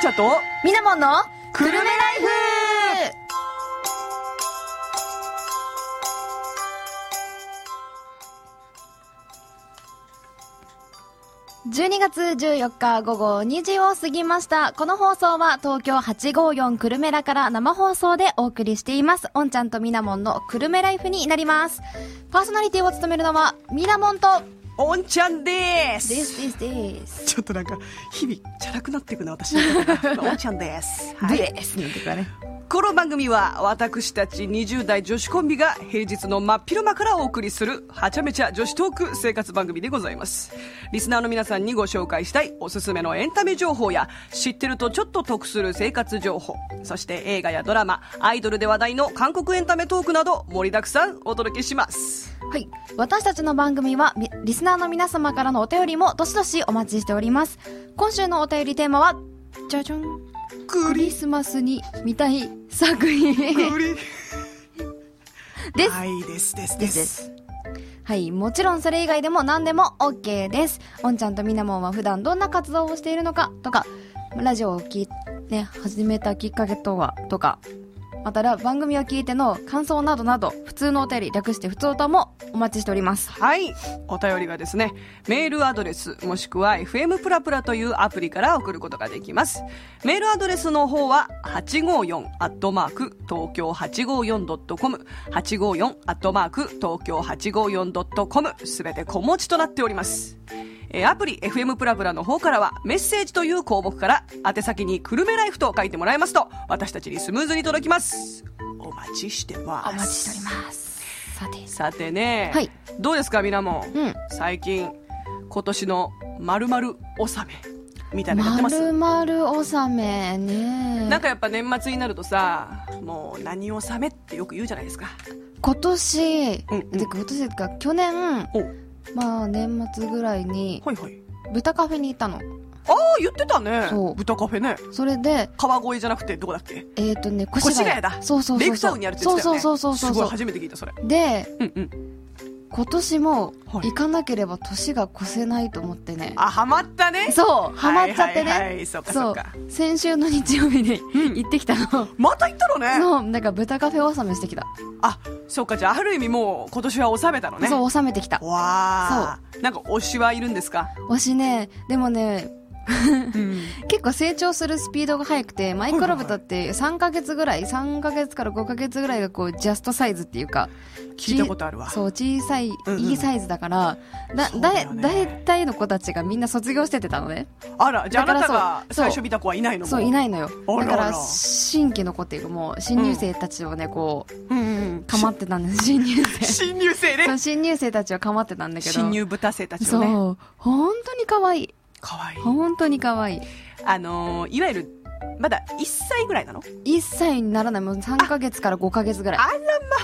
ちゃんとみなもんのくるめライフ12月14日午後2時を過ぎました。この放送は東京854くるめらから生放送でお送りしています。おんちゃんとみなもんのくるめライフになります。パーソナリティを務めるのはみなもんとおんちゃんです。ですですです。ちょっとなんか日々チャラくなっていくな私。おんちゃんです、はい。ですなんてかね。この番組は私たち20代女子コンビが平日の真っ昼間からお送りするはちゃめちゃ女子トーク生活番組でございます。リスナーの皆さんにご紹介したいおすすめのエンタメ情報や知ってるとちょっと得する生活情報そして映画やドラマアイドルで話題の韓国エンタメトークなど盛りだくさんお届けしますはい。私たちの番組は、みリスナーの皆様からのお便りもどしどしお待ちしております。今週のお便りテーマは、じゃじゃん。クリスマスに見たい作品です。はいですですでですすです。はい。もちろんそれ以外でも何でも OK です。おんちゃんとみなもんは普段どんな活動をしているのかとか、ラジオを聞いね、始めたきっかけとはとか、また番組を聞いての感想などなど、普通のお便り、略して普通歌もお待ちしております。はい。お便りがですね、メールアドレス、もしくは FM プラプラというアプリから送ることができます。メールアドレスの方は、854アットマーク、東京 854.com、854アットマーク、東京 854.com、すべて小文字となっております。えーアプリ FM プラプラの方からはメッセージという項目から宛先にくるめライフと書いてもらえますと私たちにスムーズに届きます。お待ちしてます。お待ちしております。さて。さてね、はい。どうですかみなも？ん、うん。最近今年のまるまる納めみたいなのやってままするまる納めね。なんかやっぱ年末になるとさもう何納めってよく言うじゃないですか。今年、うんうん。で今年か去年おまあ年末ぐらいにはいはい。豚カフェに行ったの。ああ言ってたね。そう。豚カフェね。それで川越じゃなくてどこだっけ？えっ、ー、とね越谷。だ。そうそうそうそう。レイクタウンにあるって言ってたよね。そうそうそうそうそう。すごい初めて聞いたそれ。でうんうん今年もはい。行かなければ年が越せないと思ってね、あハマったね。そうハマっちゃってね、はいはいはいそうか。そう。か先週の日曜日にうん。行ってきたの、また行ったのね。そう。だから豚カフェ納めしてきた、あそうか。じゃあある意味もう今年は納めたのね。そう納めてきた。わあ。なんか推しはいるんですか？推しね。でもねうん結構成長するスピードが速くてマイクロ豚って3ヶ月ぐらい3ヶ月から5ヶ月ぐらいがこうジャストサイズっていうか聞いたことあるわ。そう小さい、うんうん。いいサイズだからだそうだだ大体の子たちがみんな卒業しててたのね。あらじゃああなたがそう最初見た子はいないのもそういないのよ。だから新規の子っていうかもう新入生たちをねこううんうんかまってたんです新入生。新入生ね。そう新入生たちをかまってたんだけど。新入豚生たちそう。をね本当に可愛いかわい。い本当に可愛い。あのーいわゆるまだ1歳ぐらいなの？1歳にならない。もう3ヶ月から5ヶ月ぐらい。あら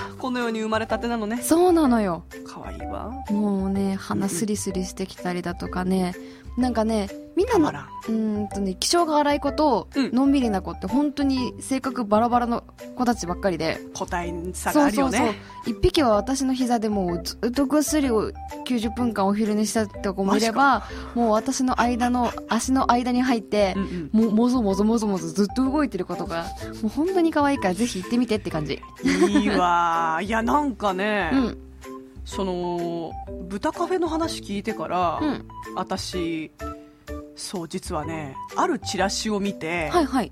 まこの世に生まれたてなのね。そうなのよ。かわいいわ。もうね鼻スリスリしてきたりだとかねなんかねみんなのうーん。とね気性が荒い子とうん。のんびりな子って本当に性格バラバラの子たちばっかりで。個体差がそあるようそうそう。ね一匹は私の膝でもうずっとぐっすりを90分間お昼寝したって子もいればもう私の間の足の間に入ってうんうん。ももぞもぞもぞもぞずっと動いてる子とかもう本当に可愛いからぜひ行ってみてって感じ。いいわいやなんかね、うんその豚カフェの話聞いてから、うん。私そう実はねあるチラシを見て、はいはい。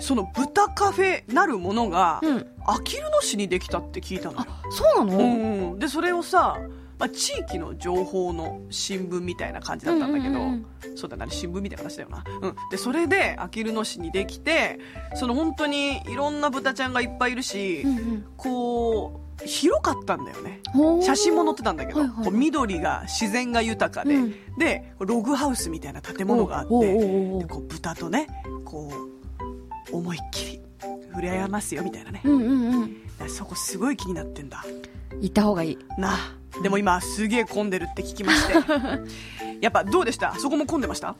その豚カフェなるものが、うん。あきる野市にできたって聞いたのよ、そうなの、うんうん、でそれをさ、まあ、地域の情報の新聞みたいな感じだったんだけど、うんうんそうだな新聞みたいな話だよな、うん、でそれであきる野市にできてその本当にいろんな豚ちゃんがいっぱいいるし、うんうん。こう広かったんだよね。写真も載ってたんだけど、はいはいはい。こう緑が自然が豊かで、うん。でログハウスみたいな建物があってこう豚とねこう思いっきり触れ合いますよみたいなね、うんうんうん。そこすごい気になってんだ。行った方がいい。なあ。でも今すげえ混んでるって聞きまして。やっぱどうでした？そこも混んでました？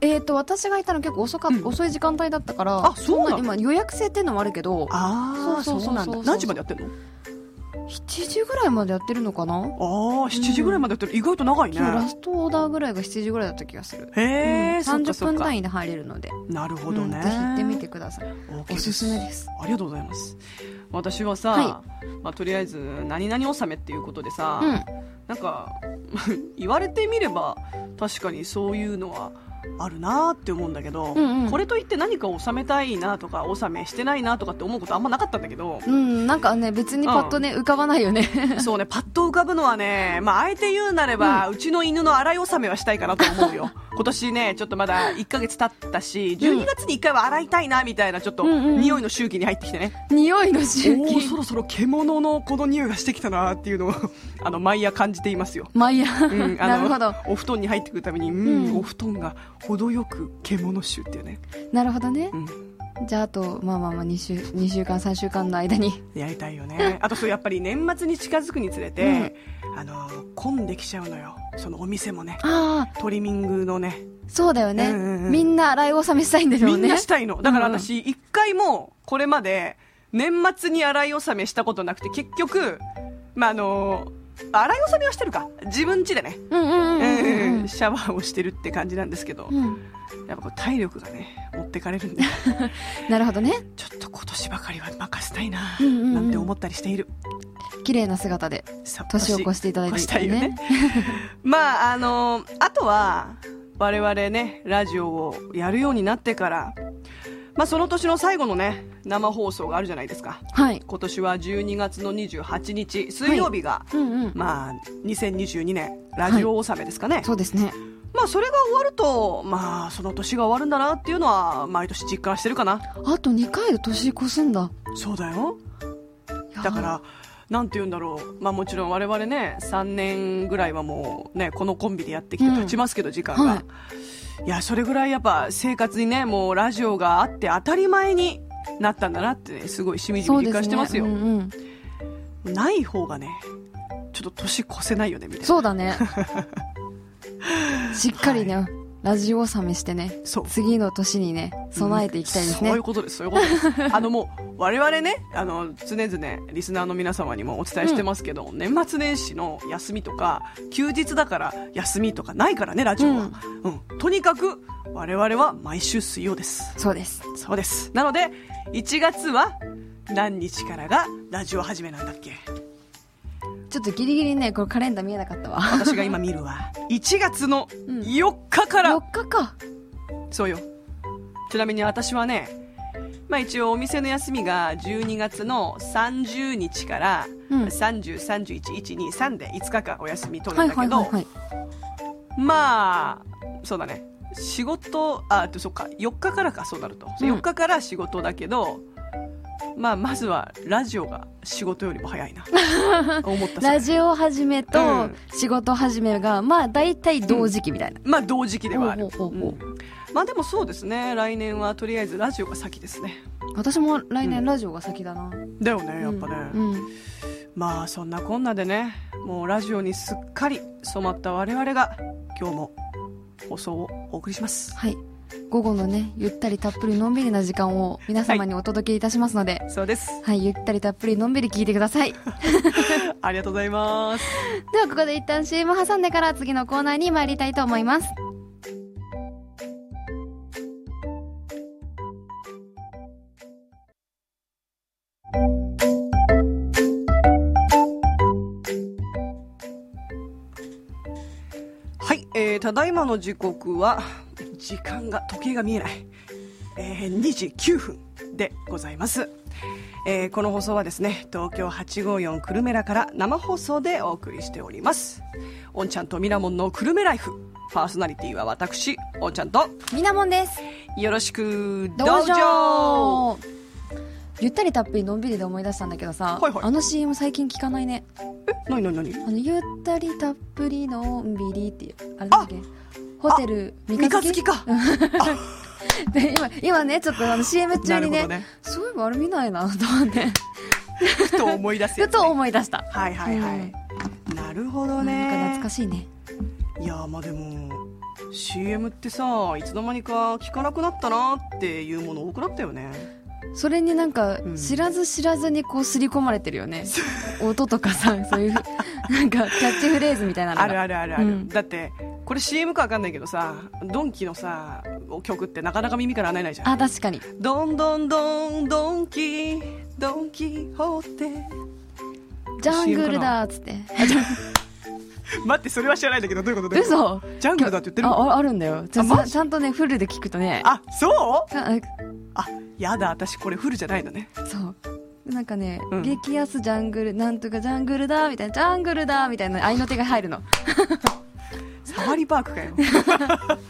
えー、と私がいたの結構遅かっうん。遅い時間帯だったからあそうなの？今予約制っていうのもあるけどああそうそうそう。そうなんだ。何時までやってんの？7時ぐらいまでやってるのかな？ああ7時ぐらいまでやってる、意外と長いねラストオーダーぐらいが7時ぐらいだった気がする。へえ、うん30そっかそっか分単位で入れるので。なるほどね、うんぜひ行ってみてください。おすすめです。ありがとうございます私はさ、はまあ、とりあえず何々納めっていうことでさ、うん。なんか 言われてみれば確かにそういうのはあるなって思うんだけど、うんうん。これといって何か納めたいなとか納めしてないなとかって思うことあんまなかったんだけどうん、なんかね、別にパッとね、浮かばないよね。そうねパッと浮かぶのはね、まあ、あえて言うなれば、うちの犬の洗い納めはしたいかなと思うよ。今年ねちょっとまだ1ヶ月経ったし12月に1回は洗いたいなみたいなちょっとうんうんうん。匂いの周期に入ってきてね、匂いの周期。そ。ろそろ獣のこの匂いがしてきたなっていうのを あの毎夜感じていますよ。まあいいや。うん、ほど。お布団に入ってくるために、うんうん。お布団が程よく獣臭っていうね、なるほどね。う。ん、じゃあ、あと、まあまあまあ、2週、2週間、3週間の間に。やりたいよね。あとそうやっぱり年末に近づくにつれて、あの混んできちゃうのよ。そのお店もね。トリミングのね。そうだよね。うんうんうん。みんな洗い納めしたいんでしょみうんね。なしたいの。だからうん。うん私一回もこれまで年末に洗い納めしたことなくて結局まああの洗い納めはしてるか。自分家でね、シャワーをしてるって感じなんですけど、うん。やっぱこう体力がね持ってかれるんで。なるほどね。ちょっと今年ばかりは任せたいな、なんて思ったりしている。綺麗な姿で、年を越していただいて越したいよね。まああのあとは我々ねラジオをやるようになってからまあその年の最後のね生放送があるじゃないですか。はい。今年は12月の28日水曜日が、うんうん。まあ2022年ラジオ納めですかね、そうですね。まあそれが終わるとまあその年が終わるんだなっていうのは毎年実感してるかな。あと2回で年越すんだ。そうだよ。だから、なんて言うんだろう、まあ、もちろん我々ね、3年ぐらいはもうね、このコンビでやってきて経ちますけど、時間が、はいい。や、それぐらいやっぱ生活にね、もうラジオがあって当たり前になったんだなって、ね、すごいしみじみ実感してますよ。うんうん。ない方がね、ちょっと年越せないよね、みたいな。そうだね。しっかりね、ラジオ納めしてね。次の年にね、備えていきたいですねそういう。ことです、そういうことです。あのもう、我々ね、あの、常々、リスナーの皆様にもお伝えしてますけど、年末年始の休みとか、休日だから休みとかないからね、ラジオは。うん。とにかく、我々は毎週水曜です。そうです。そうです。なので、1月は、何日からがラジオ始めなんだっけ？ちょっとギリギリね、これカレンダー見えなかったわ。私が今見るわ。1月のうん4日から、4日か。そうよ。ちなみに私はね、まあ一応お店の休みが12月の30日からうん30、31、1、2、3で5日間お休み取はいるんだけど、はいはいはい。まあ、そうだね。仕事、あ、そっか、4日からか、そうなると。うん4日から仕事だけど、まあまずはラジオが仕事よりも早いな。思ったラジオ始めうとん仕事始めが、まあ大体同時期みたいな。まあ同時期ではある。まあでもそうですね。来年はとりあえずラジオが先ですね。私も来うん年ラジオが先だな。だよね、やっぱね。うん。うんまあそんなこんなでねもうラジオにすっかり染まった我々が今日も放送をお送りしますはい。午後のね、ゆったりたっぷりのんびりな時間を皆様にお届けいたしますので、そうですはい、ゆったりたっぷりのんびり聞いてください。ありがとうございますではここで一旦 CM 挟んでから次のコーナーに参りたいと思います。はい、えー、ただいまの時刻は時間が時計が見えない、えー、2時9分でございます。えーこの放送はですね東京854久留米らから生放送でお送りしております。おんちゃんとみなもんの久留米ライフ。パーソナリティは私おんちゃんとみなもんです。よろしくどうぞぞ。ゆったりたっぷりのんびりで思い出したんだけどさ、はいはい。あの CM 最近聞かないね。何何何？あの、ゆったりたっぷりのんびりっていう、あれだっけ？ホテル三日月？か。で今、今ね、ちょっとあの CM 中にね、ね。そういえばあれ見ないなと思って、ふと思い出すやふつ、ね、と思い出した。はいはいはい、なるほどなんねか懐かしいね。いやまあでも CM ってさいつの間にか聞かなくなったなっていうもの多くなったよねそれになんかうん。知らず知らずにこう刷り込まれてるよね、音とかさそういう なんかキャッチフレーズみたいなのが。あるあるあるある、うん。だってこれ CM かわかんないけどさドンキのさ曲ってなかなか耳から離れないじゃん。あ確かに。どんどんどんドンキドンキホーテ。ジャングルだっつって。待ってそれは知らないんだけどどういうこと？どういうこと？嘘ジャングルだって言ってる？あああるんだよ。ちゃんとねフルで聞くとね。あそう？ああやだ私これフルじゃないのね。そう。なんかね、うん。激安ジャングルなんとかジャングルだみたいなジャングルだみたいな合いの手が入るの。サファリパークかよ。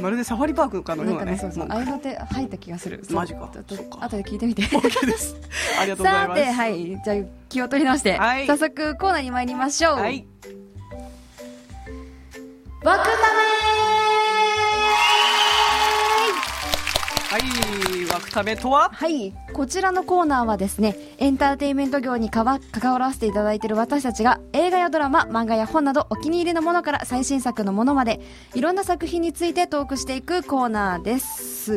まるでサファリパークかのなようなねんかねそうそう合いの手入った気がする。マジか。ちょっと後で聞いてみて。OK です。ありがとうございさます。てはい。じゃあ気を取り直して、はい。早速コーナーに参りましょう、はい。バはいわくためとは？はいこちらのコーナーはですねエンターテインメント業に関わらせていただいている私たちが映画やドラマ漫画や本などお気に入りのものから最新作のものまでいろんな作品についてトークしていくコーナーです。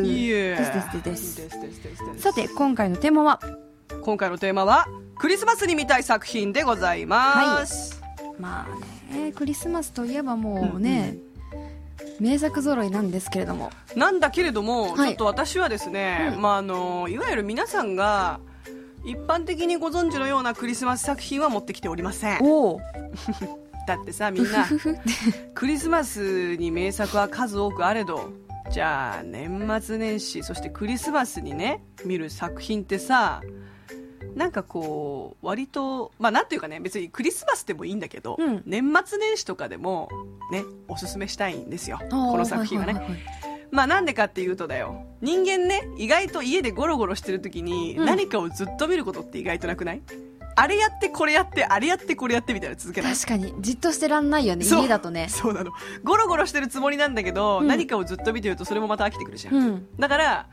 さて今回のテーマは？今回のテーマはクリスマスに見たい作品でございます、はい、まあねクリスマスといえばもうね、うんうん。名作揃いなんですけれども。なんだけれども、はい。ちょっと私はですね、うん。まあ、あのいわゆる皆さんが一般的にご存知のようなクリスマス作品は持ってきておりません。だってさみんなクリスマスに名作は数多くあれどじゃあ年末年始そしてクリスマスにね見る作品ってさなんかこう割とまあなんていうかね別にクリスマスでもいいんだけど、うん。年末年始とかでもねおすすめしたいんですよ。この作品はね、いいいい。まあなんでかっていうとだよ。人間ね意外と家でゴロゴロしてる時にうん。何かをずっと見ることって意外となくない、あれやってこれやってあれやってこれやってみたいなの続けない？確かに。じっとしてらんないよねそう。家だとね。そうなの。ゴロゴロしてるつもりなんだけど、うん。何かをずっと見てるとそれもまた飽きてくるじゃん、うん。だから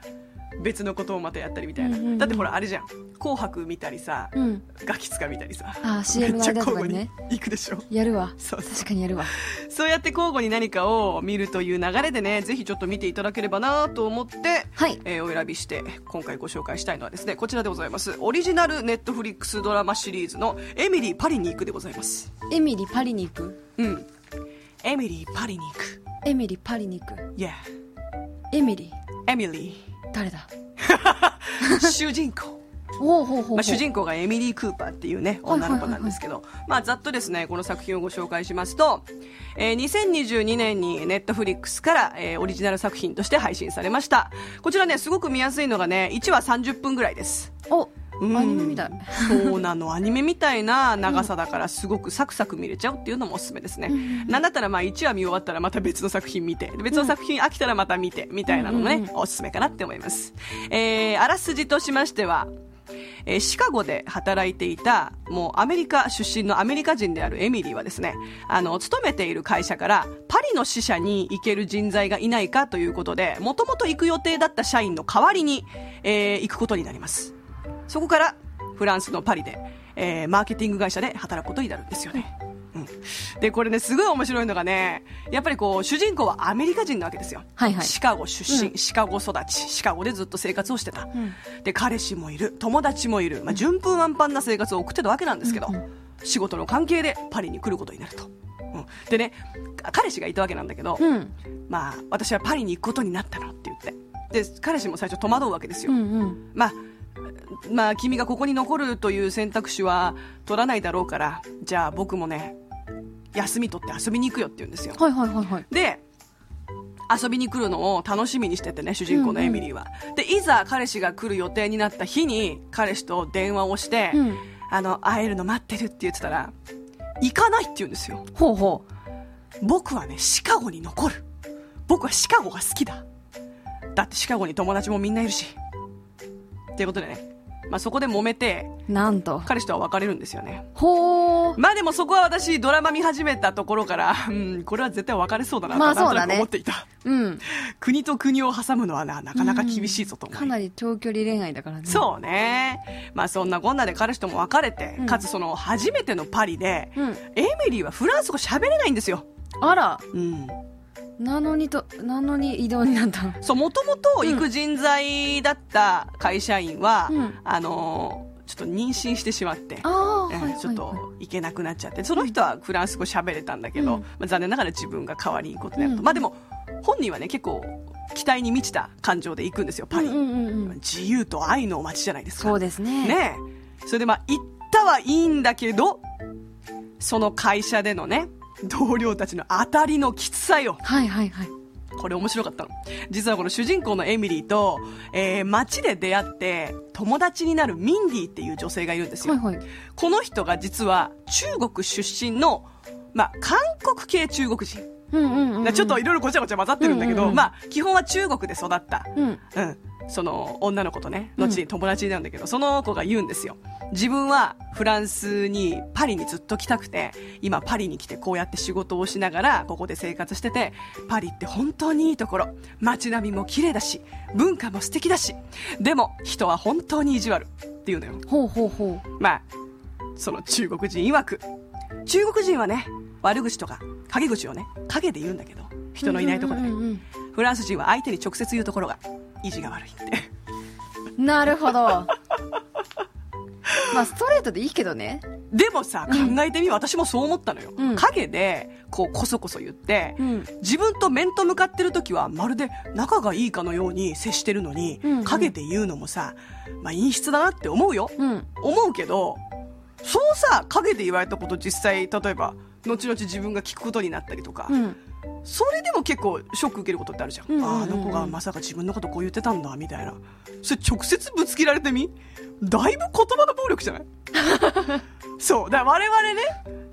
別のことをまたやったりみたいな、うんうんうん。だってほらあれじゃん「紅白」見たりさうん。ガキ使見たりさ。あ CM の間とかにね。行くでしょ。やるわ。そう確かにやるわ。そうやって交互に何かを見るという流れでねぜひちょっと見ていただければなと思ってはい。えーお選びして今回ご紹介したいのはですねこちらでございます。オリジナルネットフリックスドラマシリーズの「エミリー・パリに行く」でございます。エミリパリに行く？うん。エミリー・パリに行く。エミリパリに行く。Yeah エミリエミリ誰だ？ー 主人公。おおほうほうほう。まあ、主人公がエミリー・クーパーっていうね女の子なんですけど、まあ、ざっとですねこの作品をご紹介しますと、えー2022年にネットフリックスから、えーオリジナル作品として配信されました。こちらねすごく見やすいのがね1話30分ぐらいですアニメみたい。そうなのアニメみたいな長さだからすごくサクサク見れちゃうっていうのもおすすめですね、なんだったらまあ1話見終わったらまた別の作品見てで別の作品飽きたらまた見てみたいなのもね、うんうんおすすめかなって思います、えーあらすじとしましてはえーシカゴで働いていたもうアメリカ出身のアメリカ人であるエミリーはですねあの勤めている会社からパリの支社に行ける人材がいないかということでもともと行く予定だった社員の代わりに、えー行くことになりますそこからフランスのパリで、えーマーケティング会社で働くことになるんですよね。うん、でこれねすごい面白いのがねやっぱりこう主人公はアメリカ人なわけですよ、はいはい。シカゴ出身、うシカゴ育ちシカゴでずっと生活をしてた、ん。で彼氏もいる友達もいる、まあ、順風満帆な生活を送ってたわけなんですけど、うん。うん仕事の関係でパリに来ることになると、うん、でねか彼氏がいたわけなんだけど、うん。まあ私はパリに行くことになったのって言って。で彼氏も最初戸惑うわけですよ、うんうん。まあ、まあ、君がここに残るという選択肢は取らないだろうから、じゃあ僕もね、休み取って遊びに行くよって言うんですよ。はいはいはいはいで、遊びに来るのを楽しみにしててね、主人公のエミリーは。で、いざ彼氏が来る予定になった日に、彼氏と電話をして、うんあの、会えるの待ってるって言ってたら、行かないって言うんですよ。ほうほ僕はね、シカゴに残る。僕はシカゴが好きだ。だってシカゴに友達もみんないるし。っていうことでね、まあ、そこで揉めて、うなんと彼氏とは別れるんですよね。ほうまあでもそこは私ドラマ見始めたところから、うん、これは絶対別れそうだなと、なんとなくまあそうだね思っていた。うん国と国を挟むのはな、なかなか厳しいぞと思い。かなり長距離恋愛だからねそうね。まあそんなこんなで彼氏とも別れて、うんかつその初めてのパリで、うんエミリーはフランス語喋れないんですよ。あらうん。なのにとなのに異動になった。のそうもともと行く人材だった会社員は、うん。あのーちょっと妊娠してしまってああ、はいちょっと行けなくなっちゃってその人はフランス語喋れたんだけど、うん。まあ、残念ながら自分が代わりに行くことになると、うん。まあでも本人はね結構期待に満ちた感情で行くんですよパリ、うんうんうんうん。自由と愛の街じゃないですか。そうですね。ねえ。それでまあ行ったはいいんだけどその会社でのね同僚たちの当たりのきつさよ。はいはいはい。これ面白かったの。実はこの主人公のエミリーと、えー街で出会って友達になるミンディっていう女性がいるんですよ、はいはい。この人が実は中国出身の、まあ、韓国系中国人、うんうんうんうん。ちょっといろいろごちゃごちゃ混ざってるんだけど、うんうんうん。まあ、基本は中国で育った、うん。うん、その女の子とね後に友達になるんだけど、その子が言うんですよ。自分はフランスにパリにずっと来たくて今パリに来てこうやって仕事をしながらここで生活しててパリって本当にいいところ。街並みも綺麗だし文化も素敵だしでも人は本当に意地悪っていうのよ。ほうほうほまあその中国人曰く。中国人はね悪口とか陰口をね陰で言うんだけどう人のいないところで、うんうんうん。フランス人は相手に直接言うところが意地が悪いって。うんなるほど。まあストレートでいいけどね。でもさ考えてみ、私もそう思ったのよ、うん。陰でこうこそこそ言って、うん。自分と面と向かってる時はまるで仲がいいかのように接してるのに、うんうん。陰で言うのもさ、まあ、陰湿だなって思うよ。うん。思うけどそうさ陰で言われたこと実際例えば後々自分が聞くことになったりとか、うん。それでも結構ショック受けることってあるじゃん,、うんうんうんうん。あああの子がまさか自分のことこう言ってたんだみたいな。それ直接ぶつけられてみ。だいぶ言葉の暴力じゃない？そう。だから我々ね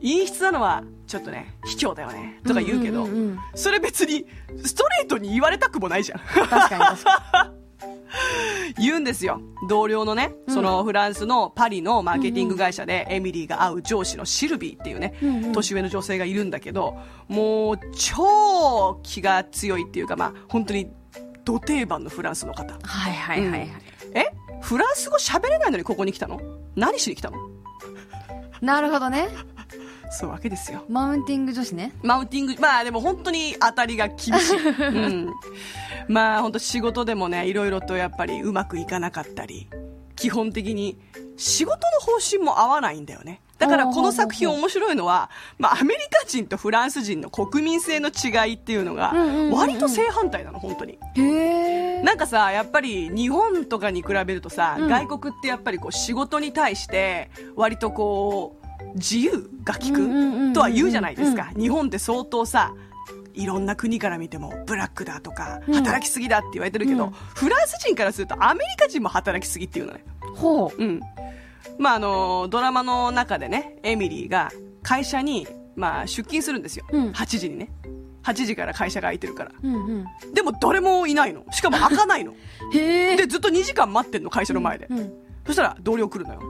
陰湿なのはちょっとね卑怯だよね。とか言うけど、んんんん。それ別にストレートに言われたくもないじゃん。確かに確か 言うんですよ。同僚のねそのフランスのパリのマーケティング会社でエミリーが会う上司のシルビーっていうね、うんうん。年上の女性がいるんだけどもう超気が強いっていうかまあ本当に土定番のフランスの方。にはいはいはいはい、え？フランス語喋れないのにここに来たの？何しに来たの？なるほどね。そうわけですよ。マウンティング女子ね。マウンティングまあでも本当に当たりが厳しい、うん、まあ本当仕事でもねいろいろとやっぱりうまくいかなかったり基本的に仕事の方針も合わないんだよね。だからこの作品面白いのは、まあ、アメリカ人とフランス人の国民性の違いっていうのが割と正反対なの本当に。なんかさやっぱり日本とかに比べるとさ、うん。外国ってやっぱりこう仕事に対して割とこう自由が利くとは言うじゃないですか、日本って相当さいろんな国から見てもブラックだとかうん。働きすぎだって言われてるけど、うん。フランス人からするとアメリカ人も働きすぎっていうのね。ほう。うん。まああのドラマの中でねエミリーが会社に、まあ、出勤するんですよ、うん。8時にね。8時から会社が開いてるから。うんうん。でも誰もいないの。しかも開かないの。へえ。でずっと2時間待ってんの会社の前で、うんそしたら同僚来るのよ。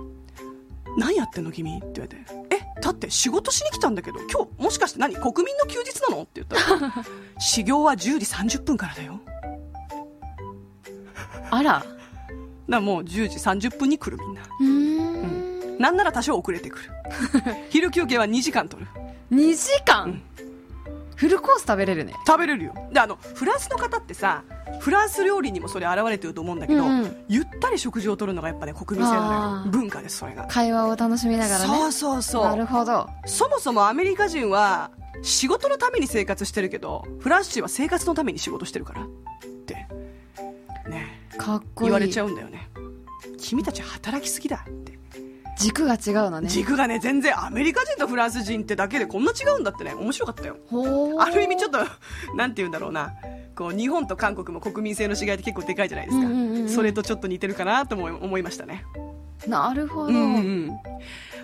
何やってんの君？って言われて。えだって仕事しに来たんだけど今日もしかして何国民の休日なの？って言ったら 始業は10時30分からだよ。あら。だもう10時30分に来るみんな。うーん。なんなら多少遅れてくる。昼休憩は2時間取る。2時間、うんフルコース食べれるね。食べれるよ。であのフランスの方ってさフランス料理にもそれ現れてると思うんだけど、うんうん。ゆったり食事をとるのがやっぱね国民性なの文化ですそれが。会話を楽しみながらね。そうそうそう。なるほど。そもそもアメリカ人は仕事のために生活してるけどフランス人は生活のために仕事してるからって。ね。かっこいい。言われちゃうんだよね。君たち働きすぎだって軸が違うのね。軸がね全然アメリカ人とフランス人ってだけでこんな違うんだってね。面白かったよ。ある意味ちょっと なんて言うんだろうな。こう日本と韓国も国民性の違いって結構でかいじゃないですか、うんうんうんうん。それとちょっと似てるかなとも思いましたね。なるほど、うんうん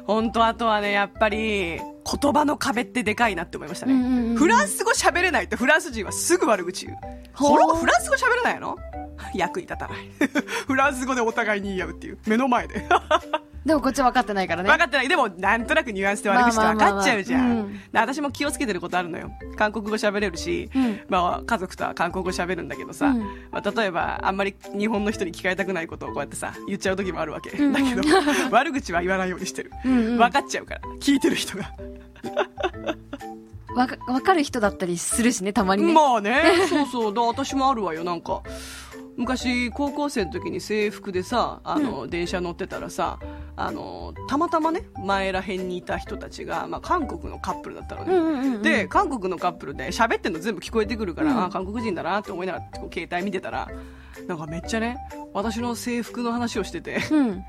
本当あとはねやっぱり言葉の壁ってでかいなって思いましたね、うんうんうんフランス語喋れないとフランス人はすぐ悪口言う。この子フランス語喋れないの？役に立たない。フランス語でお互いに言い合うっていう。目の前ででもこっち分かってないからね。分かってない。でもなんとなくニュアンスで悪口って分かっちゃうじゃん、私も気をつけてることあるのよ。韓国語喋れるし、うん。まあ、家族とは韓国語喋るんだけどさ、うん。まあ、例えばあんまり日本の人に聞かれたくないことをこうやってさ言っちゃう時もあるわけ、んうん。だけど 悪口は言わないようにしてる、うんうん。分かっちゃうから。聞いてる人が。わか、る人だったりするしね、たまにね。まあね、そうそう。だ私もあるわよ、なんか。昔、高校生の時に制服でさ、あの、電車乗ってたらさ、あの、たまたまね、前ら辺にいた人たちが、まあ、韓国のカップルだったのね。うんうんうんうんで、韓国のカップルで喋ってんの全部聞こえてくるから、うんあ、韓国人だなって思いながら、携帯見てたら、なんかめっちゃね、私の制服の話をしてて、いや、うん。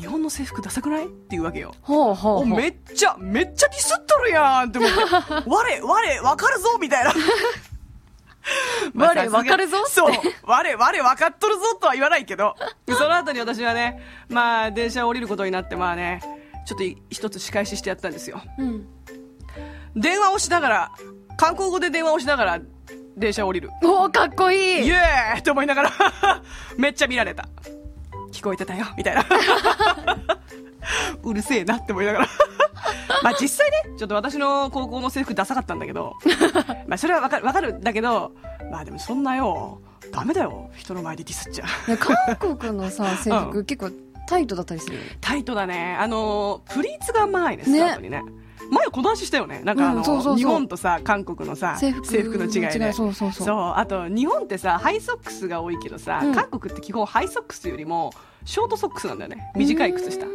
日本の制服ダサくない？っていうわけよ。ほうほうめっちゃ、めっちゃディスっとるやんって思って、我、我、わかるぞみたいな。まあ我さすがわかるぞ そう。我、我、わかっとるぞとは言わないけど、その後に私はね、まあ、電車を降りることになって、まあね、ちょっと一つ仕返ししてやったんですよ。うん。電話をしながら、韓国語で電話をしながら、電車を降りる。おー、かっこいいイエーイって思いながら、めっちゃ見られた。聞こえてたよ、みたいな。うるせえなって思いながら。まあ実際ね、ちょっと私の高校の制服ダサかったんだけど、まあそれはわかる、わかるんだけど、まあでもそんなよ、ダメだよ、人の前でディスっちゃ。ね韓国のさ、制服、う結構タイトだったりする。タイトだね。あの、プリーツがあんまないね、スねカートにね。前この話したよね。なんかあの、う日本とさ、韓国のさ、制服の違いで。そうそうそう。そうあと日本ってさハイソックスが多いけどさ、うん韓国って基本ハイソックスよりもショートソックスなんだよね。短い靴下。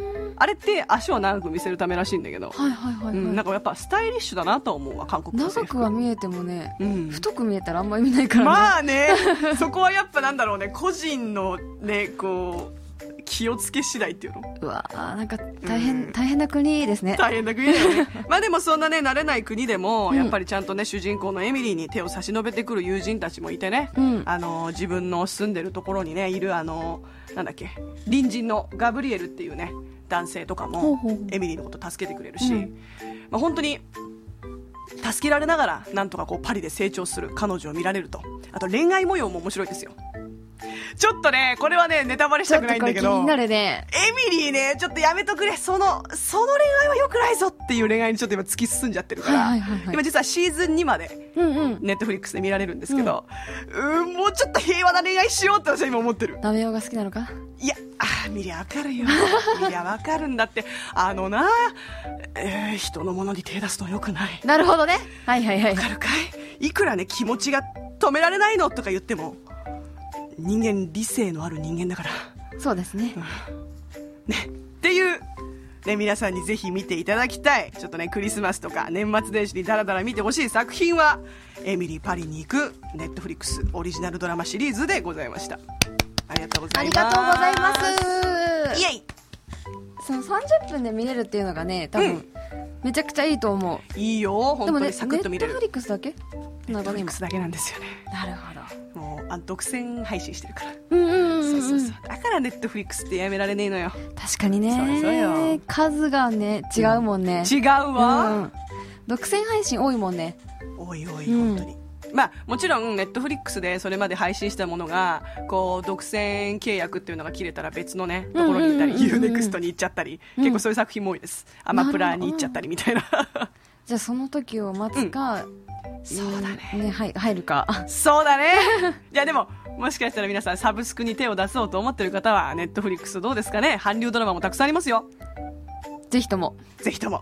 あれって足を長く見せるためらしいんだけど、はいはいはいはい。うん、なんかやっぱスタイリッシュだなと思うわ韓国の制長服くは見えてもね、うん。太く見えたらあんまり見ないからね。まあね そこはやっぱなんだろうね個人のねこう気をつけ次第っていうの。うわーなんか大変、うん。大変な国ですね。大変な国だよね。まあでもそんなね慣れない国でも、うん。やっぱりちゃんとね主人公のエミリーに手を差し伸べてくる友人たちもいてね、うん。あの自分の住んでるところにねいるあのなんだっけ？隣人のガブリエルっていうね男性とかもエミリーのこと助けてくれるし、うん。まあ、本当に助けられながらなんとかこうパリで成長する彼女を見られると。あと恋愛模様も面白いですよちょっとねこれはねネタバレしたくないんだけど気になるね。エミリーね、ちょっとやめとくれ。その、その恋愛は良くないぞっていう恋愛にちょっと今突き進んじゃってるから、はいはいはいはい今実はシーズン2まで。ネットフリックスで見られるんですけど、うーん、もうちょっと平和な恋愛しようって私は今思ってる。ダメ男が好きなのか？いや、あー見りゃわかるよ。見りゃわかるんだって。あのな、えー人のものに手出すの良くない。なるほどね。はいはいはいわ。かるかい？いくらね、気持ちが止められないのとか言っても、人間理性のある人間だから。そうですね。ね、っていう、ね、皆さんにぜひ見ていただきたい、ちょっとね、クリスマスとか年末年始にダラダラ見てほしい作品は、エミリー・パリに行く、ネットフリックスオリジナルドラマシリーズでございました。ありがとうございます。ありがとうございます。イエイその30分で見れるっていうのがね、多分、うんめちゃくちゃいいと思う。いいよ、本当にネサクッと見れる。ットフリックスだけ？ネットフリック。スだけなんですよね。なるほど。もう、あ独占配信してるから。うんうんうん、うん。そうそうそう。だからネットフリックスってやめられねえのよ。確かにね。そうそうよ数がね、違うもんね。違うわ。うん。独占配信多いもんね。おいおい、うん本当に。まあ、もちろん、ネットフリックスでそれまで配信したものが、こう、独占契約っていうのが切れたら別のね、ところに行ったり、うんうんうんうん UNEXT に行っちゃったり、うん結構そういう作品も多いです。アマプラに行っちゃったりみたいな。じゃあその時を待つか、そうだね。ね、はい、入るか。そうだね。いや、でも、もしかしたら皆さんサブスクに手を出そうと思ってる方は、ネットフリックスどうですかね？韓流ドラマもたくさんありますよ。ぜひとも。ぜひとも。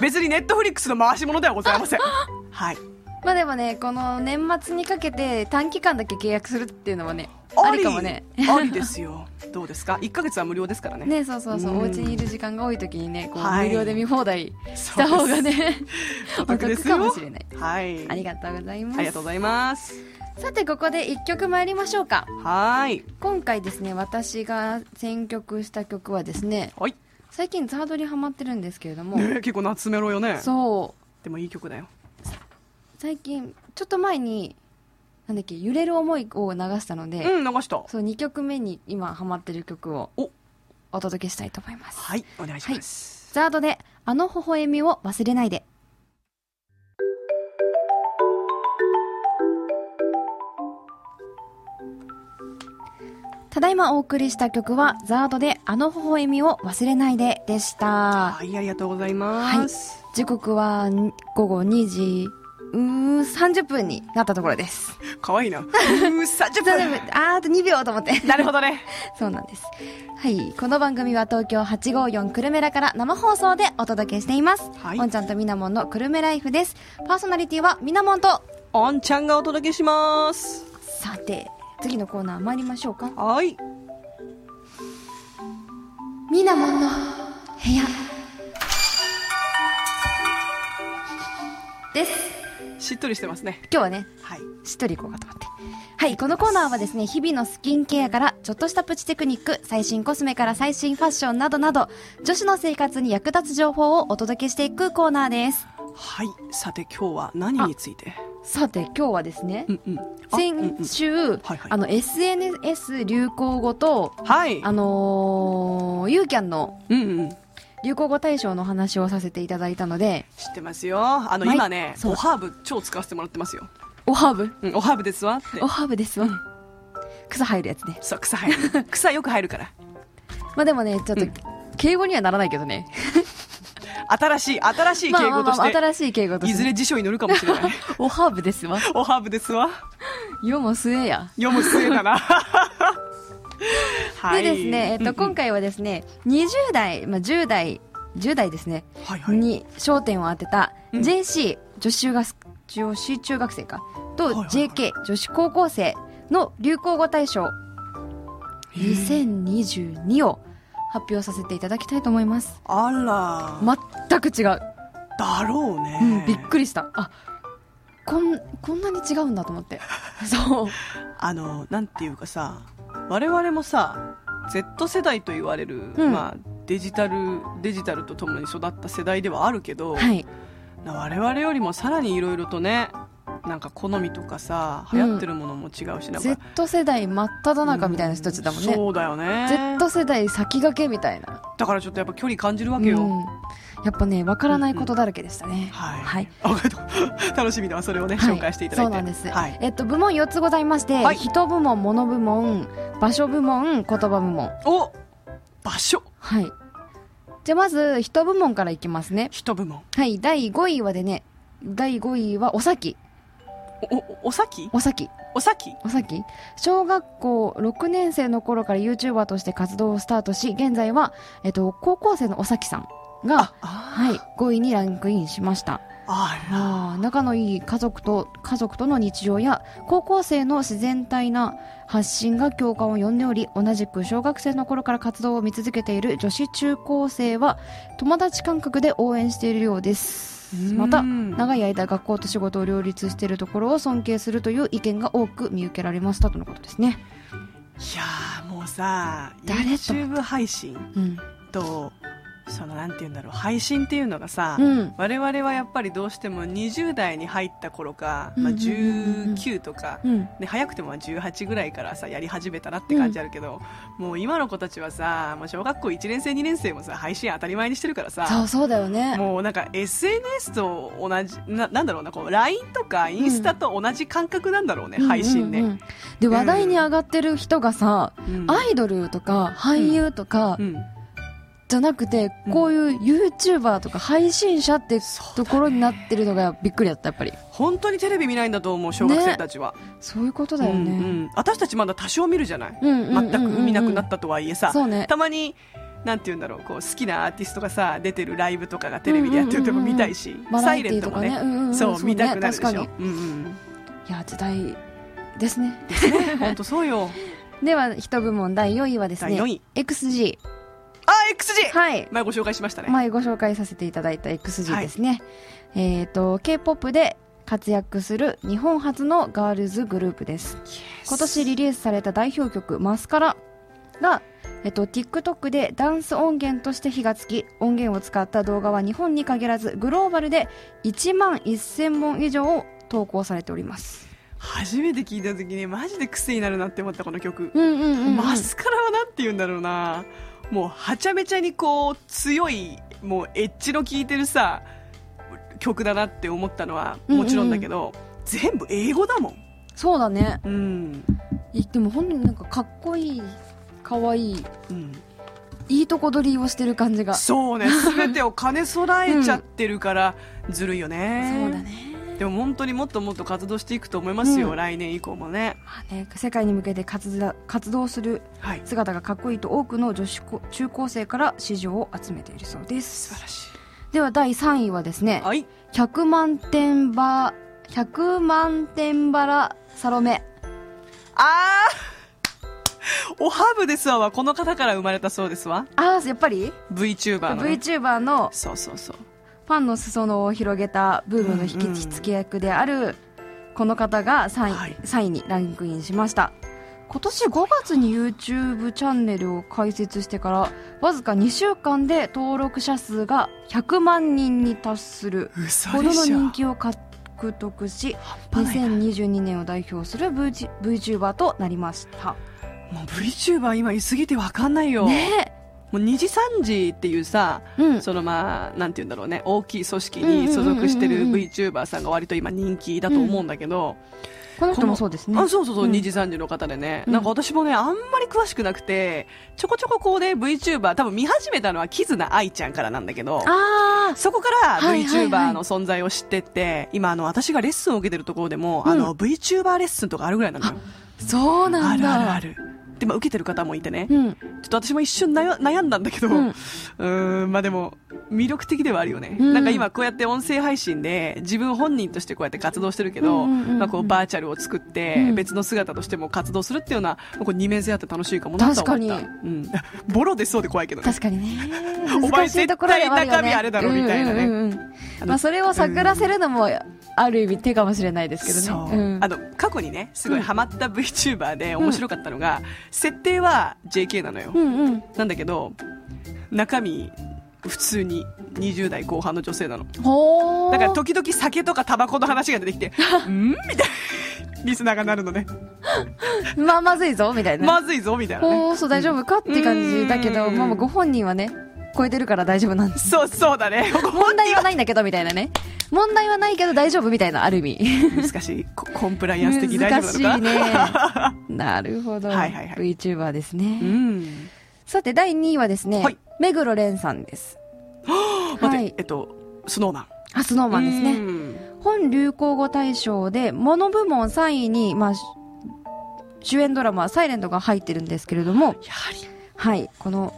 別にネットフリックスの回し物ではございません。はい。まあでもね、この年末にかけて短期間だけ契約するっていうのはね、ありかもね。ありですよ。どうですか ?1 ヶ月は無料ですからね。ね、そうそうそう、うんお家にいる時間が多い時にね、こう、はい無料で見放題した方がね、おお得かもしれない。はい。ありがとうございます。ありがとうございます。さて、ここで一曲参りましょうか。はーい。今回ですね、私が選曲した曲はですね、はい。最近ザードにハマってるんですけれども、ね結構夏メロよね。そう、でもいい曲だよ。最近、ちょっと前に、なんだっけ、揺れる思いを流したので、うん、流した。そう、2曲目に今ハマってる曲をおお届けしたいと思います。はい、お願いします。ザードで、あの微笑みを忘れないで。ただいまお送りした曲は、ザードで、あの微笑みを忘れないででした。はい、ありがとうございます。時刻はん午後2時うー30分になったところです。かわいいな。うー、30 30分分。あーあと2秒と思って。なるほどね。そうなんです。はい。この番組は東京854くるめらから生放送でお届けしています。はいおんちゃんとみなもんのくるめライフです。パーソナリティはみなもんと、おんちゃんがお届けします。さて、次のコーナー参りましょうか。はい。みなもんの部屋。です。しっとりしてますね。今日はね、はい。しっとりいこうかと思って。はい、このコーナーはですね、日々のスキンケアから、ちょっとしたプチテクニック、最新コスメから最新ファッションなどなど、女子の生活に役立つ情報をお届けしていくコーナーです。はい。さて今日は何について？さて、今日はですねう、んうん。あうんうん先週、はいはいあの、SNS 流行語と、はい。あのー、ユーキャンのうんうん。流行語大賞の話をさせていただいたので、知ってますよ。あの、はい今ね、おハーブ超使わせてもらってますよ。おハーブ？うん、おハーブですわってお。ハーブですわ。草入るやつね。そう、草入る。草よく入るから。まあでもね、ちょっと、敬語にはならないけどね。新しい、新しいまあ敬語として、新しい敬語として。いずれ辞書に載るかもしれない。おハーブですわ。おハーブですわ。世も末や。読む末だな。はでですね、えっと、今回、回はですね、20代、まあ、10代、10代ですね、はいはい。に焦点を当てたうん JC、女子中学女子中学生か、と JK、女子高校生の流行語大賞2022を発表させていただきたいと思います。あら、全く違う。だろうね。うん、びっくりした。あ、こん、こんなに違うんだと思って。そう。あの、なんていうかさ、我々もさ、Z 世代と言われる、うんまあ、デジタル、デジタルとともに育った世代ではあるけど、はい。な我々よりもさらにいろいろとね、なんか好みとかさ、流行ってるものも違うし、なんか Z 世代真っ只中みたいな人たちだもんね。そうだよね。Z 世代先駆けみたいな。だからちょっとやっぱ距離感じるわけよ。うんやっぱね、わからないことだらけでしたね。はい。はい。あわかった楽しみだわ、それをね、はい紹介していただいて。そうなんです。はい。えっと、部門4つございまして、はい人部門、物部門、場所部門、言葉部門。お場所はい。じゃあまず、人部門からいきますね。人部門。はい、第5位はでね、第5位はおさき。お、お、さきおさき。おさき小学校6年生の頃から YouTuber として活動をスタートし、現在は、えっと、高校生のおさきさんが、はい、5位にランクインしました。あら。仲のいい家族と家族との日常や高校生の自然体な発信が共感を呼んでおり同じく小学生の頃から活動を見続けている女子中高生は友達感覚で応援しているようですまた長い間学校と仕事を両立しているところを尊敬するという意見が多く見受けられましたとのことですね。いやーもうさ、YouTube 配信うんと、そのなんて言うんだろう、配信っていうのがさ、うん。我々はやっぱりどうしても20代に入った頃か、まあ、うんうんうん。うん19とか、うん。で早くてもまあ18ぐらいからさやり始めたなって感じあるけど、もう今の子たちはさもう小学校1年生2年生もさ配信当たり前にしてるからさそうそうだよね。もうなんか SNS と同じななんだろうなこう LINE とかインスタと同じ感覚なんだろうね、配信ね、うんうんうん。で話題に上がってる人がさ、うん。アイドルとか俳優とか、うんじゃなくて、うん。こういう YouTuber とか配信者ってところになってるのがびっくりだった、やっぱり。本当にテレビ見ないんだと思う小学生たちは、そういうことだよね。うんうん。私たちまだ多少見るじゃない、全く見なくなったとはいえさ、ね。たまになんて言うんだろうこう好きなアーティストがさ出てるライブとかがテレビでやってるとこ見たいし、バサイレントもね、かね。うんうんうん。そう見たくなるでしょ。うんうんいや、時代ですね。本当そうよ。では、一部門第4位はですね、第4位。XG。あ XG、はい。前ご紹介しましたね、前ご紹介させていただいた XG ですね。えっ、と、K-POP で活躍する日本初のガールズグループです。今年リリースされた代表曲「マスカラ」が、えっと、TikTok でダンス音源として火がつき音源を使った動画は日本に限らずグローバルで1万1000本以上投稿されております。初めて聞いた時にマジで癖になるなって思ったこの曲、うんうんうん、うん、マスカラはなんて言うんだろうなもうはちゃめちゃにこう強いもうエッジの効いてるさ曲だなって思ったのはもちろんだけど、全部英語だもん。そうだね。うん、いでも本当になんかかっこいいかわいいうん、いいとこ取りをしてる感じが。そそうね。全てを兼ね備えちゃってるからずるいよね。うだねでも本当にもっともっと活動していくと思いますよ、うん。来年以降もね。まあね、世界に向けて活動活動するはい。姿がかっこいいと多くの女子高中高生から支持を集めているそうです。素晴らしでは第3位はですねいはい。100万点バ100万点バラサロメ。あー！おハブですわはこの方から生まれたそうですわ。ああやっぱり？VTuber の、ね、VTuber の。そうそうそうファンの裾野を広げたブームの引き付け役であるこの方が3位,、はい。3位にランクインしました。今年5月に YouTube チャンネルを開設してからわずか2週間で登録者数が100万人に達する嘘ほどの人気を獲得し半端ないな2022年を代表する VTuber となりました。もう VTuber 今いすぎてわかんないよ、ねもう2時3時っていうさ、えうん。そのまあなんて言うんだろうね大きい組織に所属してる VTuber さんが割と今人気だと思うんだけど、この人もそうですね。あそうそうそう、ん。2時3時の方でね、うん。なんか私もねあんまり詳しくなくてちょこちょここうね VTuber 多分見始めたのはキズナ愛ちゃんからなんだけどあそこからはいはいはい。VTuber の存在を知ってって、今あの私がレッスンを受けてるところでも、うん。あの VTuber レッスンとかあるぐらいなのよ。あそうなあるんだ。あるあるで、まあ、受けてる方もいてね、うん。ちょっと私も一瞬悩悩んだんだけど、ううん。ーん、まあでも、魅力的ではあるよね。うん。なんか今こうやって音声配信で自分本人としてこうやって活動してるけど、うんうんうんうんまあこうバーチャルを作ってうん。別の姿としても活動するっていうのは、これ二面性あって楽しいかもなとは思った。確うん。ボロ出そうで怖いけどね。確かにね。いところではあるよね絶対中身あれだろみたいなね。うんうんうんうんあのまあ、それを探らせるのもある意味手かもしれないですけどね。そう、んあの過去にねすごいハマった VTuber で面白かったのが、設定は JK なのよ、うんうん。なんだけど中身普通に20代後半の女性なの。だから時々酒とかタバコの話が出てきて「ん?」みたいな。リスナーがなるのね。まあまずいぞみたいな、まずいぞみたいなね。ほーそう大丈夫かって感じだけど、うん。まあ、ご本人はね超えてるから大丈夫なんです。そうそうだね。問題はないんだけどみたいなね。問題はないけど大丈夫みたいなある意味。難しい。ココンプライアンス的に大丈夫なの難かしいね。なるほど、はいはいはい。VTuber ですね、うん。さて第2位はですね、はい目黒蓮さんです。はい。えっとスノーマン。あスノーマンですね。うん。本流行語大賞でモノ部門3位に、まあ、し主演ドラマ「サイレントが入ってるんですけれども。やはり。はい。この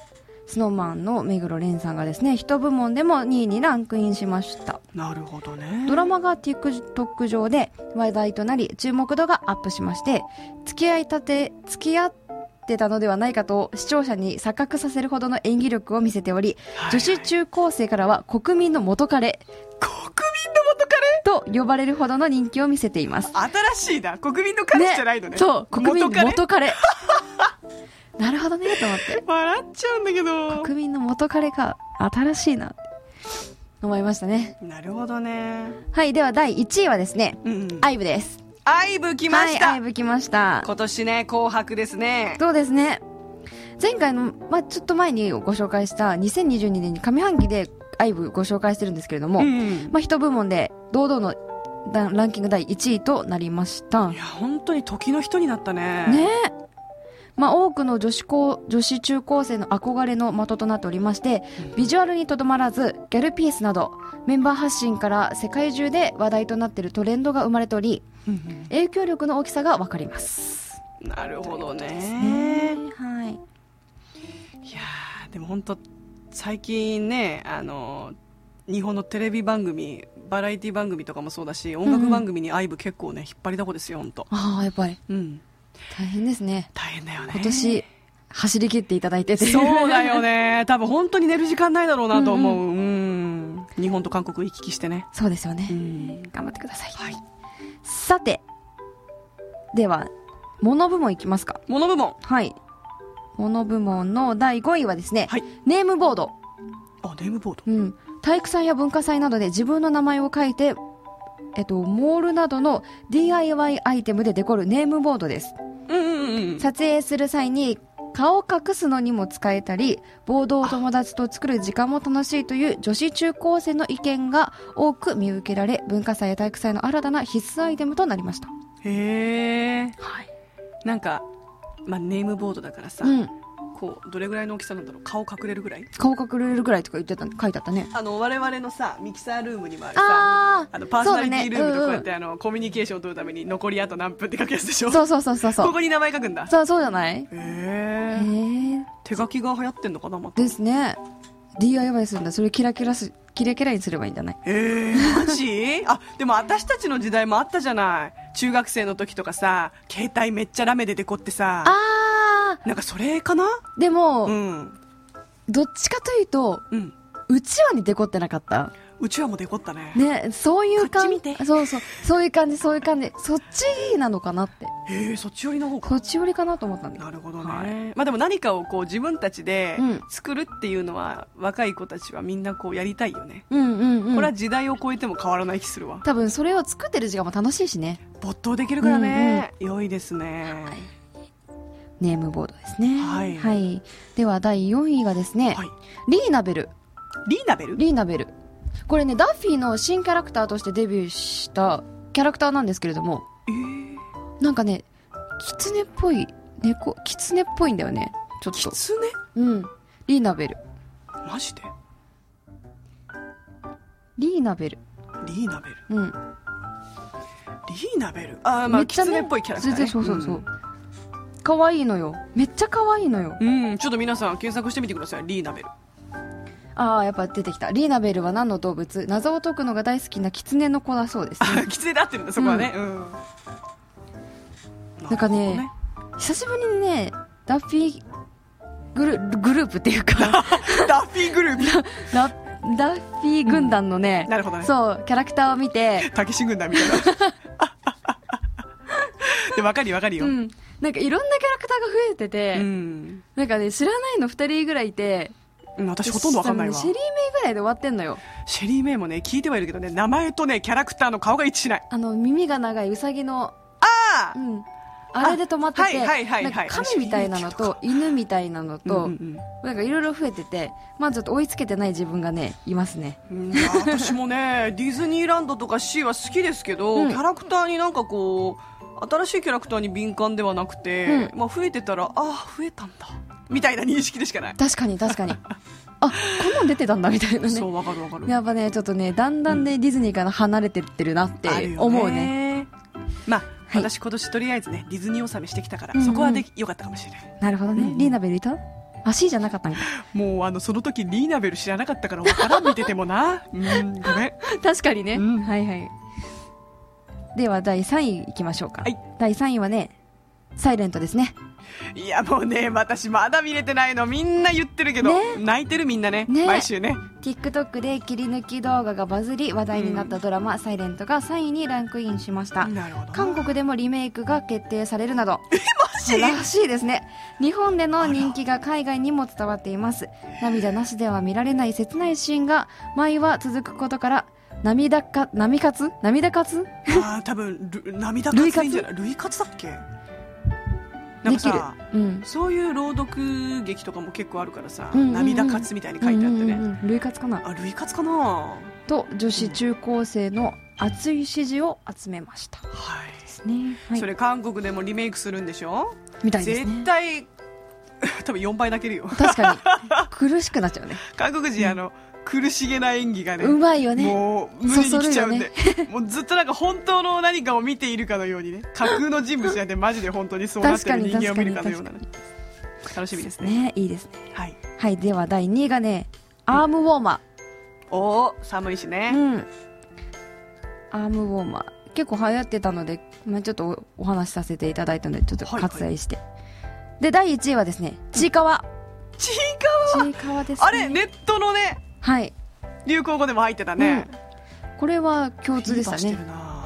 スノーマンの目黒蓮さんがですね一部門でも2位にランクインしました。なるほどね。ドラマが TikTok 上で話題となり注目度がアップしまして付き合いたて付き合ってたのではないかと視聴者に錯覚させるほどの演技力を見せておりはい女子中高生からは国民の元彼。国民の元彼？と呼ばれるほどの人気を見せています。新しいな。国民の彼氏じゃないのね。そう国民の元彼？なるほどねと思って。笑っちゃうんだけど。国民の元彼か新しいな。って思いましたね。なるほどね。はいでは第1位はですねうんうん。アイブですアイブ来ました、はいアイブ来ました。今年ね紅白ですね。そうですね。前回の、まあ、ちょっと前にご紹介した2022年に上半期でアイブご紹介してるんですけれども、うんまあ、一部門で堂々のラランキング第1位となりました。いや本当に時の人になったね。ね。えまあ、多くの女子高女子中高生の憧れの的となっておりましてビジュアルにとどまらずギャルピースなどメンバー発信から世界中で話題となっているトレンドが生まれておりうんうん。影響力の大きさが分かります。なるほどね。ね。はい。いやーでも本当最近ねあの日本のテレビ番組バラエティ番組とかもそうだし音楽番組にアイブ結構ね引っ張りだこですよ本当ああやっぱり。うん大変ですね。大変だよね。今年走り切っていただいて。てそうだよね。多分本当に寝る時間ないだろうなと思う。うん。日本と韓国行き来してね。そうですよね、うん。頑張ってください。はい。さてではモノ部門いきますか。モノ部門。はい。モノ部門の第5位はですね、はい。ネームボード。あネームボード。うん、体育祭や文化祭などで自分の名前を書いて、えっと、モールなどの DIY アイテムでデコるネームボードです。うんうんうん撮影する際に顔を隠すのにも使えたりボードを友達と作る時間も楽しいという女子中高生の意見が多く見受けられ文化祭や体育祭の新たな必須アイテムとなりました。へえはい、なんか、まあ、ネームボードだからさ、うん、こうどれぐらいの大きさなんだろう？顔隠れるぐらい？顔隠れるぐらいとか言ってた書いてあったね。あの我々のさミキサールームにもあるさああのパーソナリティルームとこうやっそて、あのコミュニケーションを取るために残りあと何分って書くやつでしょ？そうそうそうそうそう。ここに名前書くんだ。そうそうじゃない？へへええ手書きが流行ってんのかなまた。ですね。DIY するんだ。それキラキラすキラキラにすればいいんじゃない？えー、マジ？あでも私たちの時代もあったじゃない。中学生の時とかさ携帯めっちゃラメでデコってさ。あなんかそれかな？ーでも、うん。どっちかというとうん。うちわにデコってなかった？うちわもデコったね。ねそういう感じそうそう。そういう感じそういう感じ。そっちなのかなってへえそっち寄りの方か。そっち寄りかなと思ったんだ。よなるほどね、はい。まあでも何かをこう自分たちでうん。作るっていうのは、若い子たちはみんなこうやりたいよね、うんうんうん。これは時代を超えても変わらない気するわ。多分それを作ってる時間も楽しいしね。没頭できるからね、良いですね、ネームボードですね。はい。では第4位がですね、はい。リーナベル。リーナベル？リーナベル。これねダッフィーの新キャラクターとしてデビューしたキャラクターなんですけれどもえー、なんかねキツネっぽい猫キツネっぽいんだよね。ちょっと。キツネうん。リーナベル。マジで？リーナベル。リーナベル。うん。リーナベル？あーまあ、キツネっぽいキャラクター、ね、そうそうそう可愛いのよ。めっちゃ可愛いのよ。うん、うんちょっと皆さん検索してみてください。リーナベル。ああやっぱ出てきた。リーナベルは何の動物？謎を解くのが大好きなキツネの子だそうですね。あキツネで合ってるんだそこはね。うん、なんかねる久しぶりにねダッフィーグルグループっていうか。ダッフィーグループ？ダダッフィー軍団のね、なるほどね。そうキャラクターを見て。たけし軍団みたいな。で分かるよ分かるよ、ううんんなんかいろんなキャラクターが増えてて、なんかね知らないの2人ぐらいいてうん私ほとんど分かんないわ。シェリーメイぐらいで終わってんのよ。シェリー・メイもね聞いてはいるけどね名前とねキャラクターの顔が一致しない。あの耳が長いウサギのああうん。あれで止まってて、はいはい亀みたいなのと犬みたいなのと、うんなんかいろいろ増えてて、まあちょっと追いつけてない自分がね、いますね。私もねディズニーランドとかシーは好きですけど、うん。キャラクターになんかこう新しいキャラクターに敏感ではなくて、まあ、増えてたらああ増えたんだみたいな認識でしかない、確かに確かに。あ、こんなん出てたんだみたいなね。そうわかるわかるやっぱね、ちょっとね、だんだんね、ディズニーから離れてってるなって思うね。まあ、はい私今年とりあえずねディズニー納めしてきたから、うんうんそこはできよかったかもしれないなるほどね。リーナベルいた？あ、C じゃなかったんか。もうあのその時リーナベル知らなかったからわからん見ててもなうんごめん 確かにね。うんはいはい。では、第3位いきましょうか。はい。第3位はね、サイレントですね。いやもうね私まだ見れてないのみんな言ってるけど、ね。泣いてるみんなねね。毎週ね。TikTok で切り抜き動画がバズり話題になったドラマ、サイレントが3位にランクインしました。なるほど。な韓国でもリメイクが決定されるなど。マジ？らしいですね。日本での人気が海外にも伝わっています。涙なしでは見られない切ないシーンが毎話続くことから涙か涙活？涙活？あー多分ル涙活でいいんじゃない？類活？だっけ？できる。かさうん。そういう朗読劇とかも結構あるからさ、うんうんうん。涙活みたいに書いてあってね、うんうんうん類活かな。あ類活かな？はと女子中高生の熱い支持を集めました。でい、すね、はい、それ韓国でもリメイクするんでしょ？みたいですね。絶対 多分4倍泣けるよ。確かに。苦しくなっちゃうね。韓国人、あの苦しげな演技がねうまいよね。もう胸に来ちゃうんで、もうずっとなんか本当の何かを見ているかのようにね 架空の人物じゃなくてマジで本当にそうなってる人間を見るかのようなね楽しみですね。ねいいですね。はい。はいでは第2位がねアームウォーマーおお寒いしね、うん。アームウォーマー。結構流行ってたので、まあ、ちょっとおお話しさせていただいたので、ちょっとはいはい。割愛して。で、第1位はですね、ちいかわ。ちいかわ。ちいかわですね。あれネットのねはい。流行語でも入ってたね、これは共通でしたね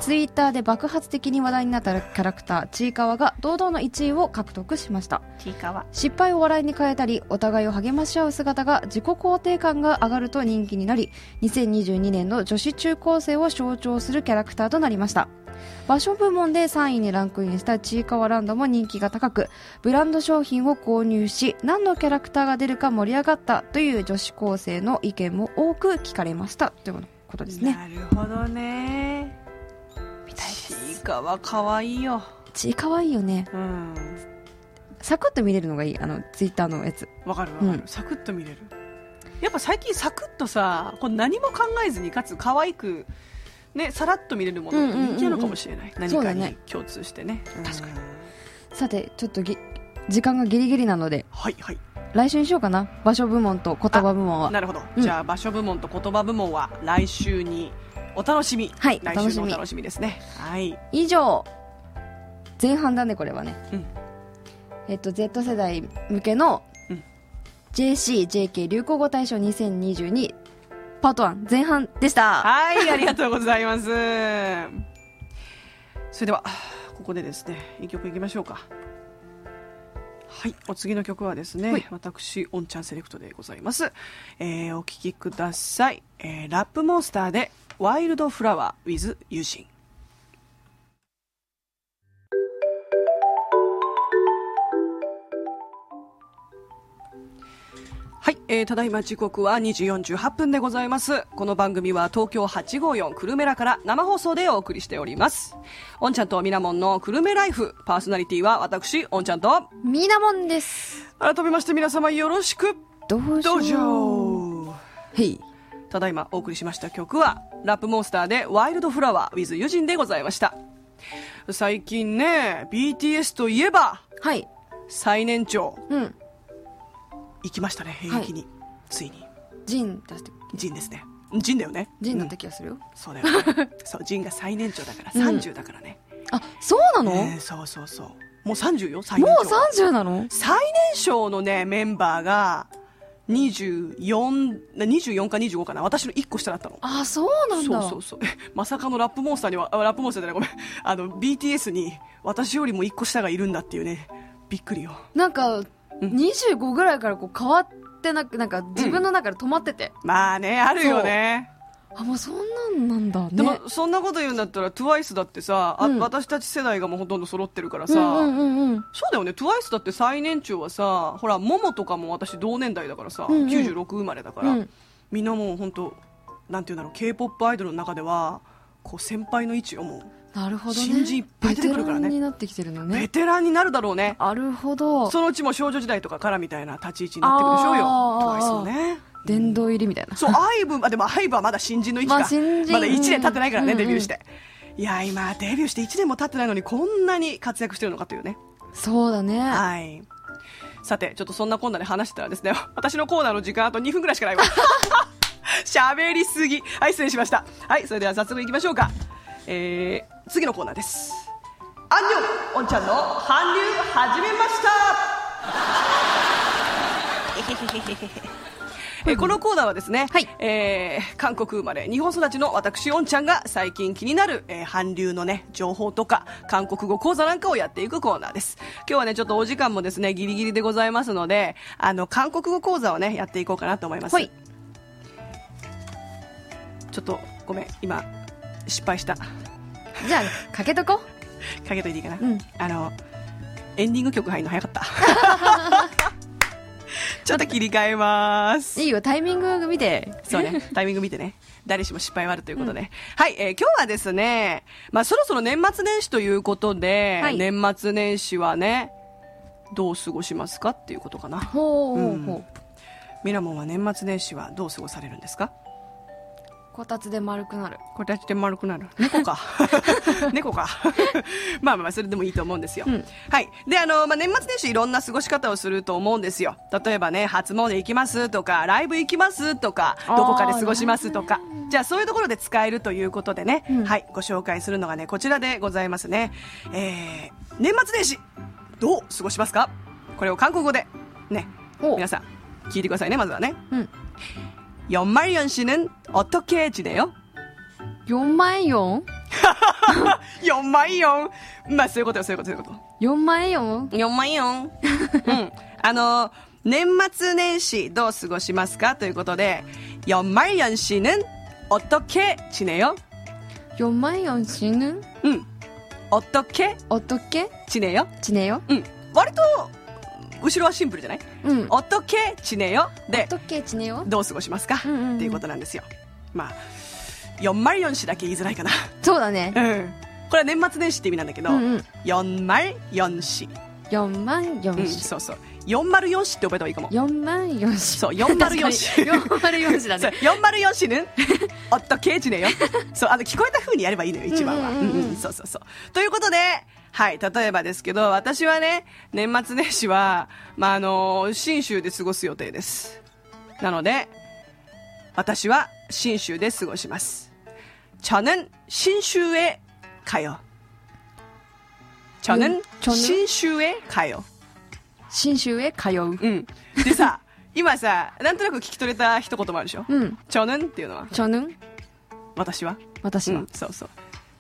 ツイッターで爆発的に話題になったキャラクター、ちいかわが堂々の1位を獲得しました。ちいかわ失敗を笑いに変えたり、お互いを励まし合う姿が自己肯定感が上がると人気になり、2022年の女子中高生を象徴するキャラクターとなりました。場所部門で3位にランクインしたちいかわランドも人気が高く、ブランド商品を購入し、何のキャラクターが出るか盛り上がったという女子高生の意見も多く聞かれました。ということですね。なるほどねみたいです。ちいかわかわいいよ。ちいかわいいよね。うん。サクッと見れるのがいい。あのツイッターのやつ。わかるわかる、うん。サクッと見れる。やっぱ最近サクッとさこう何も考えずにかつ可愛くねさらっと見れるものって人気なのかもしれない、何かにそうだね。共通してね。確かに。うんさてちょっとぎ時間がギリギリなので。はいはい。来週にしようかな。場所部門と言葉部門は。なるほど、うん。じゃあ場所部門と言葉部門は来週にお楽しみ。はい来お楽しみ。週のお楽しみですね。はい。以上前半だねこれはね、うん。えっと Z 世代向けのうん。JCJK 流行語大賞2022パート1前半でした。はい ありがとうございます。それではここでですね一曲いきましょうか。はいお次の曲はですね、はい。私オンちゃんセレクトでございます、えーお聴きください、えーラップモンスターでワイルドフラワー with ユジンはい、えーただいま時刻は2時48分でございます。この番組は東京854クルメラから生放送でお送りしております。おんちゃんとみなもんのクルメライフ、パーソナリティは私、おんちゃんと、みなもんです。改めまして皆様よろしく、どうぞぞへいただいまお送りしました曲は、ラップモンスターでワイルドフラワー with ユジンでございました。最近ね、BTS といえば、はい最年長、うん行きましたね、兵役に。ついに。ジン出してジンですね。ジンだよね。ジンだっうんた気がするよ、そうだよね。そう、ジンが最年長だから、うん30だからね。あそうなの、ねそうそうそう。もう30よ、最年もう長。30なの？最年少のね、メンバーが、24、24か25かな。私の1個下だったの。あそうなんだそうそうそう。え まさかのラップモンスターには、あラップモンスターじゃない、ごめん。あの、BTS に私よりも1個下がいるんだっていうね、びっくりよ。なんか25ぐらいからこう変わってなくなんか自分の中で止まってて、まあね、あるよね。あもうそんなんなんだ。ねでも、そんなこと言うんだったら、TWICE だってさ、あうん。私たち世代がもうほとんど揃ってるからさ、うんうんうんうん。そうだよね、TWICE だって最年長はさ、ほら、モモとかも私同年代だからさ、うんうん。96生まれだから、うん。みんなもう本当なんていうんだろう、K-POP アイドルの中では、こう先輩の位置をもなるほどね。新人いっぱい出てくるからね。ベテランになってきてるのう、ベねテランになるだろうね。なるほど。そのうちも少女時代とかからみたいな立ち位置になってくるでしょうよ、TWICE もね。殿堂入りみたいなそう、アイブ、あ、でもアイブはまだ新人の位置か。まあ新人まだ1年経ってないからね、うんデビューして。いや、今、デビューして1年も経ってないのに、こんなに活躍してるのかというね。そうだねはい。さて、ちょっとそんなこんなで話してたらですね、私のコーナーの時間あと2分くらいしかないわ。喋りすぎ。はい、失礼しました。はい、それでは早速行きましょうか。えー、次のコーナーです。アンニョン、おんちゃんの韓流始めました えーこのコーナーはですね、はいえー韓国生まれ、日本育ちの私、おんちゃんが最近気になる、えー韓流のね、情報とか、韓国語講座なんかをやっていくコーナーです。今日はね、ちょっとお時間もですね、ギリギリでございますので、あの、韓国語講座をね、やっていこうかなと思います。はいちょっと、ごめん、今、失敗した。かじゃあかけとこ けといていいかな。うんあの、エンディング曲入るの早かった。ちょっと切り替えます。いいよタイミング見てそうね、タイミング見てね。誰しも失敗はあるということで。はい、えー今日はですね、まあそろそろ年末年始ということで、はい年末年始はね、どう過ごしますかっていうことかな。ほうほううんほうミラモンは年末年始はどう過ごされるんですか？こたつで丸くなるこたつで丸くなる。猫か。猫か。まあまあまあ、それでもいいと思うんですよ。うんはい。で、あの、まあ、年末年始いろんな過ごし方をすると思うんですよ。例えばね、初詣行きますとか、ライブ行きますとか、どこかで過ごしますとか。じゃあ、そういうところで使えるということでね、うんはい、ご紹介するのがね、こちらでございますね。えー、年末年始、どう過ごしますか？これを韓国語で、ね、お皆さん、聞いてくださいね、まずはね。うん 연말연시는어떻게 지내요 4万円 4? 4万4まあそういうことよそういうことそういうこと4万円 4? 4万4うんあの年末年始どう過ごしますかということで연말연시는어떻게지내요4万円死ぬうん어떻게 おとけ 지내요 ちねようん割と 後ろはシンプルじゃない、うん、おとけちねよ。でおとけちねよ？どう過ごしますか、うんうんうん、っていうことなんですよ。まあ四丸四詞だけ言いづらいかな。そうだね。うん。これは年末年始って意味なんだけど、うん四ん、四丸四詞万4、そうそう。404種って覚えた方がいいかも。4万4種そう404種404種だね。404種ねおっと刑事ねよ。そうあの聞こえたふうにやればいいのよ一番は、うんうん、うんうん、そうそうそう。ということではい、例えばですけど、私はね、年末年始は、まあ、あの、新州で過ごす予定です。なので、私は新州で過ごします。저는新州へ가요。저는 うん저는 新州へ가요。 新州へ通う。うん。でさ、今さ、なんとなく聞き取れた一言もあるでしょうん。 저는っていうのは、 저는 私は私はうん、。そうそう。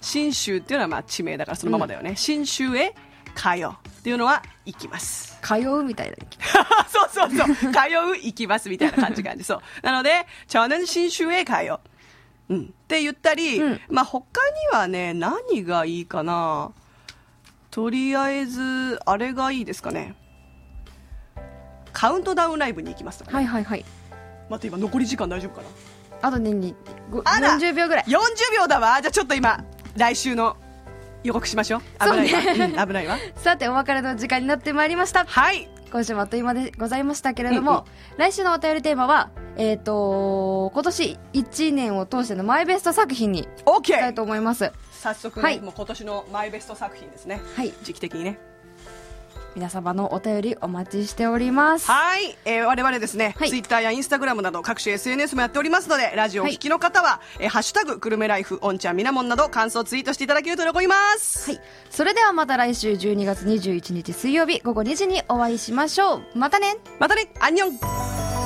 新州っていうのはまあ地名だからそのままだよね。新州へ通うっていうのは行きます。通うみたいな。そうそうそう。通う行きますみたいな感じ感じ。そう。なので、저는新州へ通う。うん。って言ったり、うんまあ他にはね、何がいいかな。とりあえず、あれがいいですかね。カウントダウンライブに行きますとかね。はいはいはい。待って今残り時間大丈夫かなあとね、にごあら40秒ぐらい。40秒だわじゃあちょっと今来週の予告しましょう。危ないわ。ねうん危ないわ。さて、お別れの時間になってまいりました。はい。今週もあっという間でございましたけれども、うんうん。来週のお便りテーマは、えっ、と、今年1年を通してのマイベスト作品にしたいと思います。早速ね、はい。もう今年のマイベスト作品ですね。はい。時期的にね皆様のお便りお待ちしております。はい、えー我々ですね、はい。ツイッターやインスタグラムなど各種 SNS もやっておりますのでラジオをお聞きの方は、えーハッシュタグくるめライフオンちゃんみなもんなど感想ツイートしていただけると喜びます。はい。それではまた来週12月21日水曜日午後2時にお会いしましょう。またね。またね。アンニョン